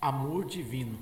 Amor divino.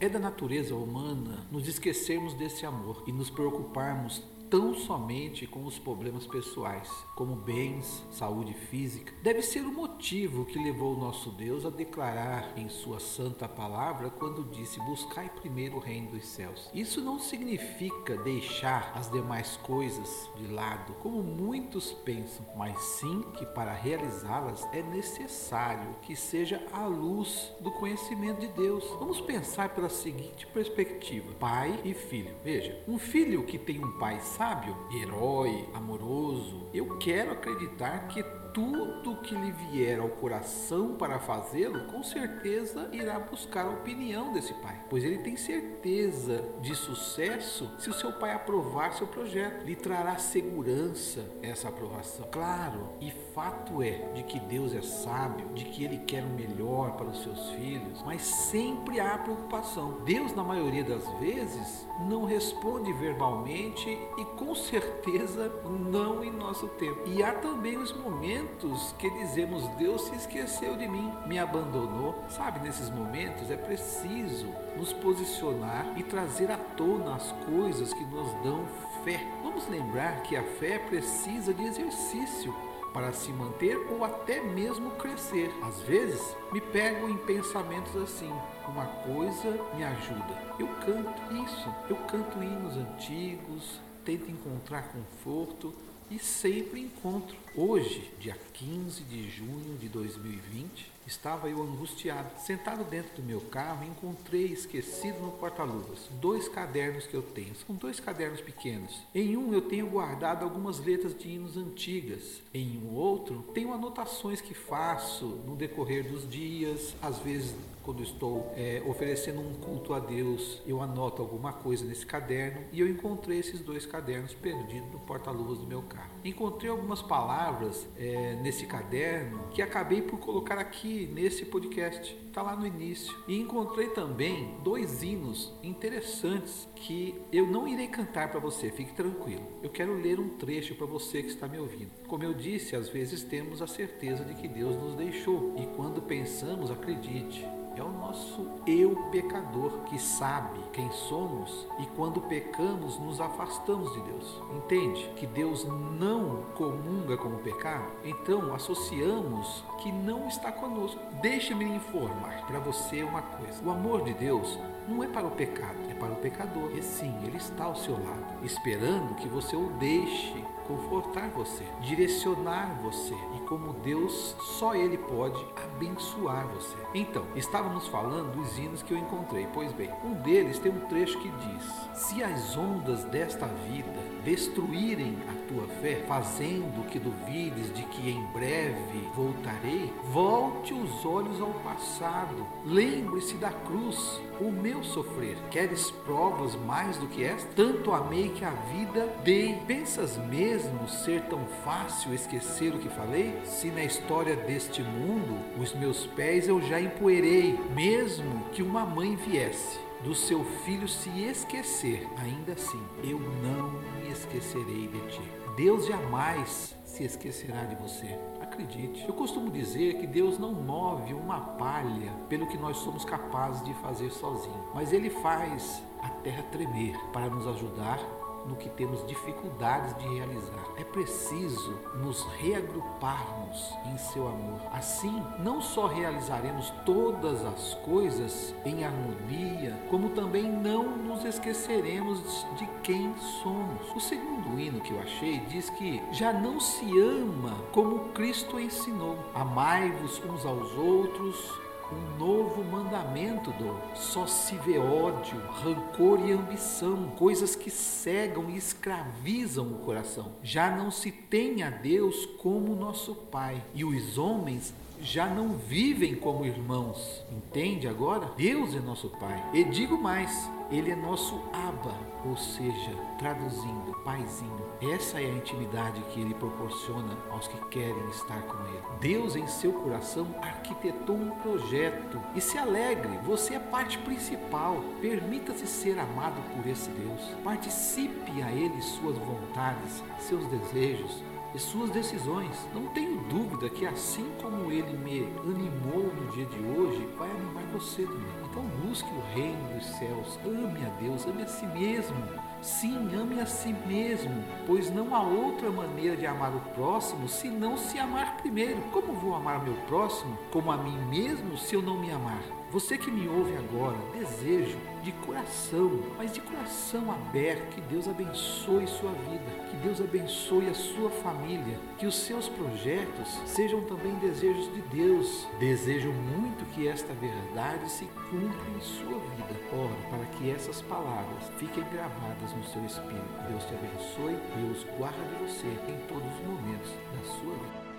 É da natureza humana nos esquecermos desse amor e nos preocuparmos tão somente com os problemas pessoais, como bens, saúde física, deve ser o motivo que levou o nosso Deus a declarar em Sua santa palavra quando disse: Buscai primeiro o reino dos céus. Isso não significa deixar as demais coisas de lado, como muitos pensam, mas sim que para realizá-las é necessário que seja a luz do conhecimento de Deus. Vamos pensar pela seguinte perspectiva: pai e filho. Veja, um filho que tem um pai sábio, herói, amoroso, eu quero acreditar que tudo que lhe vier ao coração para fazê-lo, com certeza irá buscar a opinião desse pai, pois ele tem certeza de sucesso se o seu pai aprovar seu projeto. Lhe trará segurança essa aprovação. Claro, e fato é de que Deus é sábio, de que ele quer o melhor para os seus filhos, mas sempre há preocupação. Deus, na maioria das vezes, não responde verbalmente e com certeza não em nosso tempo. E há também os momentos momentos que dizemos Deus se esqueceu de mim, me abandonou. Sabe, nesses momentos é preciso nos posicionar e trazer à tona as coisas que nos dão fé. Vamos lembrar que a fé precisa de exercício para se manter ou até mesmo crescer. Às vezes me pego em pensamentos assim: uma coisa me ajuda. Eu canto isso, eu canto hinos antigos, tento encontrar conforto e sempre encontro. Hoje, dia 15 de junho de 2020, estava eu angustiado. Sentado dentro do meu carro, encontrei esquecido no porta-luvas dois cadernos que eu tenho. São dois cadernos pequenos. Em um eu tenho guardado algumas letras de hinos antigas. Em um outro, tenho anotações que faço no decorrer dos dias, às vezes quando estou é, oferecendo um culto a Deus, eu anoto alguma coisa nesse caderno e eu encontrei esses dois cadernos perdidos no porta-luvas do meu carro. Encontrei algumas palavras é, nesse caderno que acabei por colocar aqui nesse podcast, está lá no início. E encontrei também dois hinos interessantes que eu não irei cantar para você, fique tranquilo. Eu quero ler um trecho para você que está me ouvindo. Como eu disse, às vezes temos a certeza de que Deus nos deixou e quando pensamos, acredite, é o nosso eu pecador que sabe quem somos e quando pecamos nos afastamos de Deus. Entende que Deus não comunga com o pecado? Então associamos que não está conosco. Deixe-me informar para você uma coisa: o amor de Deus não é para o pecado, é para o pecador. E sim, ele está ao seu lado, esperando que você o deixe confortar você, direcionar você. E como Deus, só Ele pode abençoar você. Então, estávamos falando dos hinos que eu encontrei. Pois bem, um deles tem um trecho que diz: Se as ondas desta vida destruírem a tua fé, fazendo que duvides de que em breve voltarei, volte os olhos ao passado. Lembre-se da cruz, o meu sofrer. Queres provas mais do que esta? Tanto amei que a vida dei. Pensas mesmo ser tão fácil esquecer o que falei? Se na história deste mundo os meus pés eu já empoeirei, mesmo que uma mãe viesse do seu filho se esquecer, ainda assim eu não me esquecerei de ti. Deus jamais se esquecerá de você. Acredite. Eu costumo dizer que Deus não move uma palha pelo que nós somos capazes de fazer sozinho, mas Ele faz a terra tremer para nos ajudar no que temos dificuldades de realizar. É preciso nos reagruparmos em seu amor. Assim, não só realizaremos todas as coisas em harmonia, como também não nos esqueceremos de quem somos. O segundo hino que eu achei diz que já não se ama como Cristo ensinou. Amai-vos uns aos outros um novo mandamento do só se vê ódio, rancor e ambição, coisas que cegam e escravizam o coração. Já não se tem a Deus como nosso Pai, e os homens já não vivem como irmãos. Entende agora? Deus é nosso Pai. E digo mais, ele é nosso Abba, ou seja, traduzindo, paizinho. Essa é a intimidade que ele proporciona aos que querem estar com ele. Deus em seu coração arquitetou um projeto e se alegre, você é parte principal. Permita-se ser amado por esse Deus. Participe a ele suas vontades, seus desejos, e suas decisões. Não tenho dúvida que assim como ele me animou no dia de hoje, vai animar você também. Então busque o reino dos céus, ame a Deus, ame a si mesmo. Sim, ame a si mesmo, pois não há outra maneira de amar o próximo se não se amar primeiro. Como vou amar meu próximo como a mim mesmo se eu não me amar? Você que me ouve agora, desejo de coração, mas de coração aberto, que Deus abençoe sua vida, que Deus abençoe a sua família, que os seus projetos sejam também desejos de Deus. Desejo muito que esta verdade se cumpra em sua vida. Ora, para que essas palavras fiquem gravadas no seu espírito. Deus te abençoe, Deus guarde você em todos os momentos da sua vida.